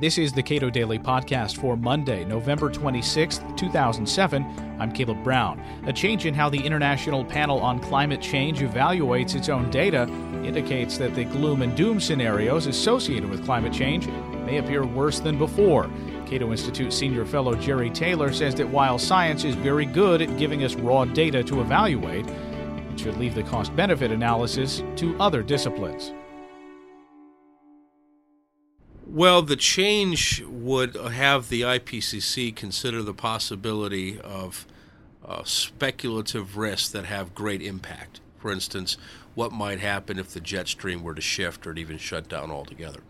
This is the Cato Daily Podcast for Monday, November 26, 2007. I'm Caleb Brown. A change in how the International Panel on Climate Change evaluates its own data indicates that the gloom and doom scenarios associated with climate change may appear worse than before. Cato Institute senior fellow Jerry Taylor says that while science is very good at giving us raw data to evaluate, it should leave the cost benefit analysis to other disciplines. Well, the change would have the IPCC consider the possibility of uh, speculative risks that have great impact. For instance, what might happen if the jet stream were to shift or even shut down altogether.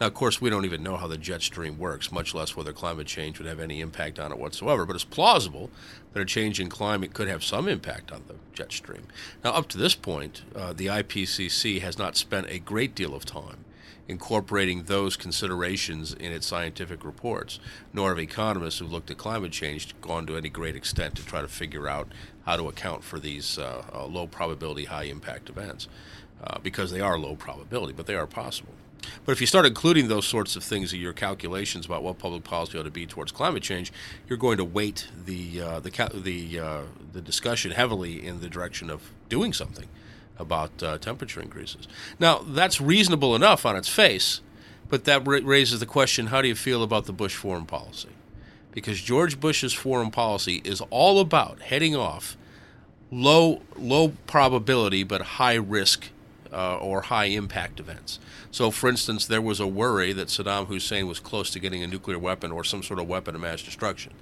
Now, of course, we don't even know how the jet stream works, much less whether climate change would have any impact on it whatsoever. But it's plausible that a change in climate could have some impact on the jet stream. Now, up to this point, uh, the IPCC has not spent a great deal of time incorporating those considerations in its scientific reports, nor have economists who've looked at climate change gone to any great extent to try to figure out how to account for these uh, uh, low probability, high impact events. Uh, because they are low probability, but they are possible. But if you start including those sorts of things in your calculations about what public policy ought to be towards climate change, you're going to weight the uh, the the uh, the discussion heavily in the direction of doing something about uh, temperature increases. Now, that's reasonable enough on its face, but that ra- raises the question how do you feel about the Bush foreign policy? Because George Bush's foreign policy is all about heading off low, low probability but high risk uh, or high impact events. So, for instance, there was a worry that Saddam Hussein was close to getting a nuclear weapon or some sort of weapon of mass destruction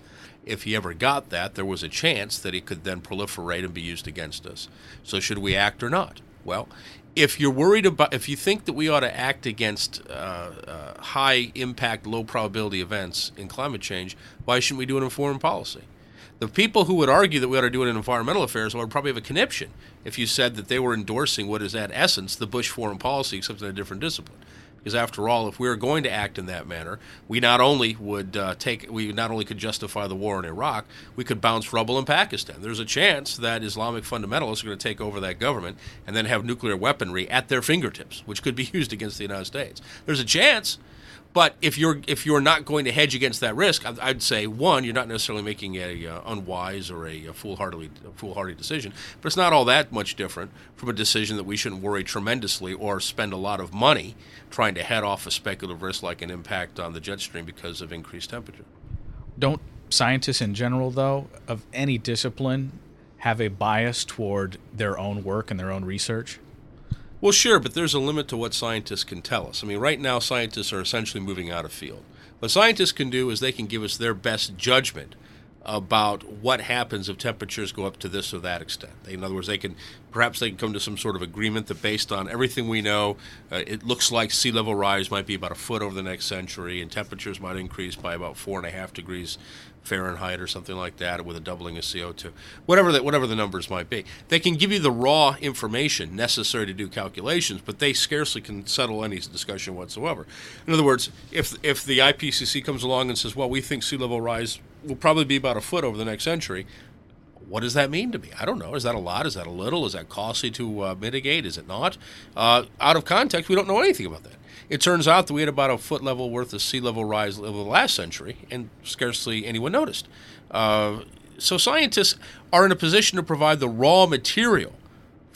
if he ever got that, there was a chance that he could then proliferate and be used against us. So, should we act or not? Well, if you're worried about, if you think that we ought to act against uh, uh, high impact, low probability events in climate change, why shouldn't we do it in foreign policy? The people who would argue that we ought to do it in environmental affairs would probably have a conniption if you said that they were endorsing what is at essence the Bush foreign policy, except in a different discipline. Because after all, if we were going to act in that manner, we not only would uh, take, we not only could justify the war in Iraq, we could bounce rubble in Pakistan. There's a chance that Islamic fundamentalists are going to take over that government and then have nuclear weaponry at their fingertips, which could be used against the United States. There's a chance, but if you're if you're not going to hedge against that risk, I'd say one, you're not necessarily making a uh, unwise or a, a foolhardy foolhardy decision. But it's not all that much different from a decision that we shouldn't worry tremendously or spend a lot of money trying to head off a speculative risk like an impact on the jet stream because of increased temperature. Don't scientists in general, though, of any discipline, have a bias toward their own work and their own research? Well, sure, but there's a limit to what scientists can tell us. I mean, right now, scientists are essentially moving out of field. What scientists can do is they can give us their best judgment about what happens if temperatures go up to this or that extent. In other words, they can perhaps they can come to some sort of agreement that based on everything we know, uh, it looks like sea level rise might be about a foot over the next century, and temperatures might increase by about four and a half degrees Fahrenheit or something like that, with a doubling of CO2, whatever the, whatever the numbers might be. They can give you the raw information necessary to do calculations, but they scarcely can settle any discussion whatsoever. In other words, if if the IPCC comes along and says, "Well, we think sea level rise will probably be about a foot over the next century," what does that mean to me? I don't know. Is that a lot? Is that a little? Is that costly to uh, mitigate? Is it not? Uh, out of context, we don't know anything about that. It turns out that we had about a foot level worth of sea level rise over the last century, and scarcely anyone noticed. Uh, so scientists are in a position to provide the raw material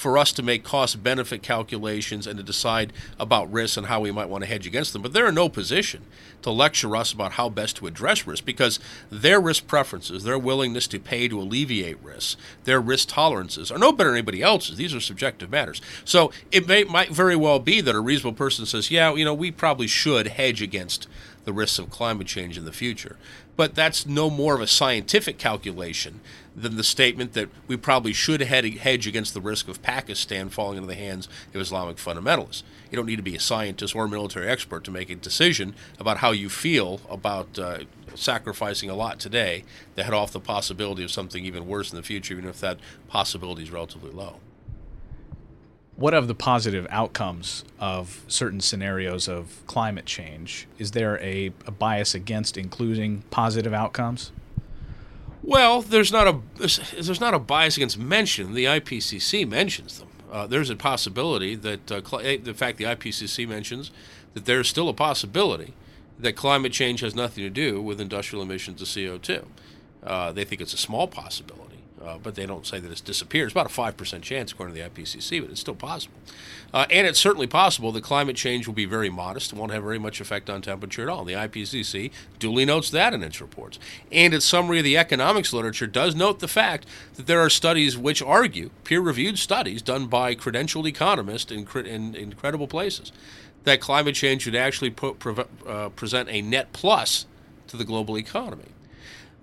for us to make cost benefit calculations and to decide about risks and how we might want to hedge against them. But they're in no position to lecture us about how best to address risk because their risk preferences, their willingness to pay to alleviate risks, their risk tolerances are no better than anybody else's. These are subjective matters. So it may, might very well be that a reasonable person says, yeah, you know, we probably should hedge against the risks of climate change in the future. But that's no more of a scientific calculation than the statement that we probably should hedge against the risk of Pakistan falling into the hands of Islamic fundamentalists. You don't need to be a scientist or a military expert to make a decision about how you feel about uh, sacrificing a lot today to head off the possibility of something even worse in the future, even if that possibility is relatively low what of the positive outcomes of certain scenarios of climate change? Is there a, a, bias against including positive outcomes? Well, there's not a there's not a bias against mention. The IPCC mentions them. Uh, there's a possibility that, uh, cl- eh, in fact, the IPCC mentions that there's still a possibility that climate change has nothing to do with industrial emissions of CO2. Uh, they think it's a small possibility, uh, but they don't say that it's disappeared. It's about a 5% chance, according to the IPCC, but it's still possible. Uh, and it's certainly possible that climate change will be very modest and won't have very much effect on temperature at all. The IPCC duly notes that in its reports. And its summary of the economics literature does note the fact that there are studies which argue, peer reviewed studies done by credentialed economists in, in, in places, that climate change would actually put, uh, present a net plus to the global economy.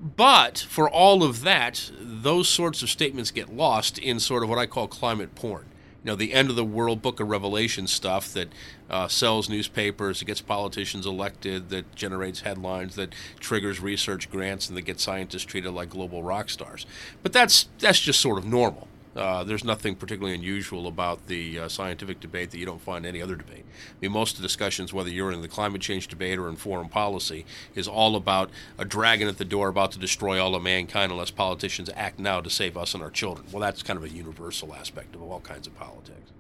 But for all of that, those sorts of statements get lost in sort of what I call climate porn. You know the end of the world book of revelation stuff that uh, sells newspapers that gets politicians elected that generates headlines that triggers research grants and that gets scientists treated like global rock stars. But that's that's just sort of normal uh, there's nothing particularly unusual about the uh, scientific debate that you don't find in any other debate. I mean, most of the discussions, whether you're in the climate change debate or in foreign policy, is all about a dragon at the door about to destroy all of mankind unless politicians act now to save us and our children. Well, that's kind of a universal aspect of all kinds of politics.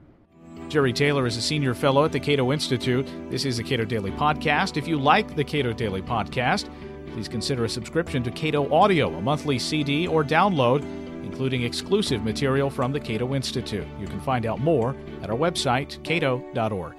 Jerry Taylor is a senior fellow at the Cato Institute. This is the Cato Daily Podcast. If you like the Cato Daily Podcast, please consider a subscription to Cato Audio, a monthly CD or download including exclusive material from the Cato Institute. You can find out more at our website, cato.org.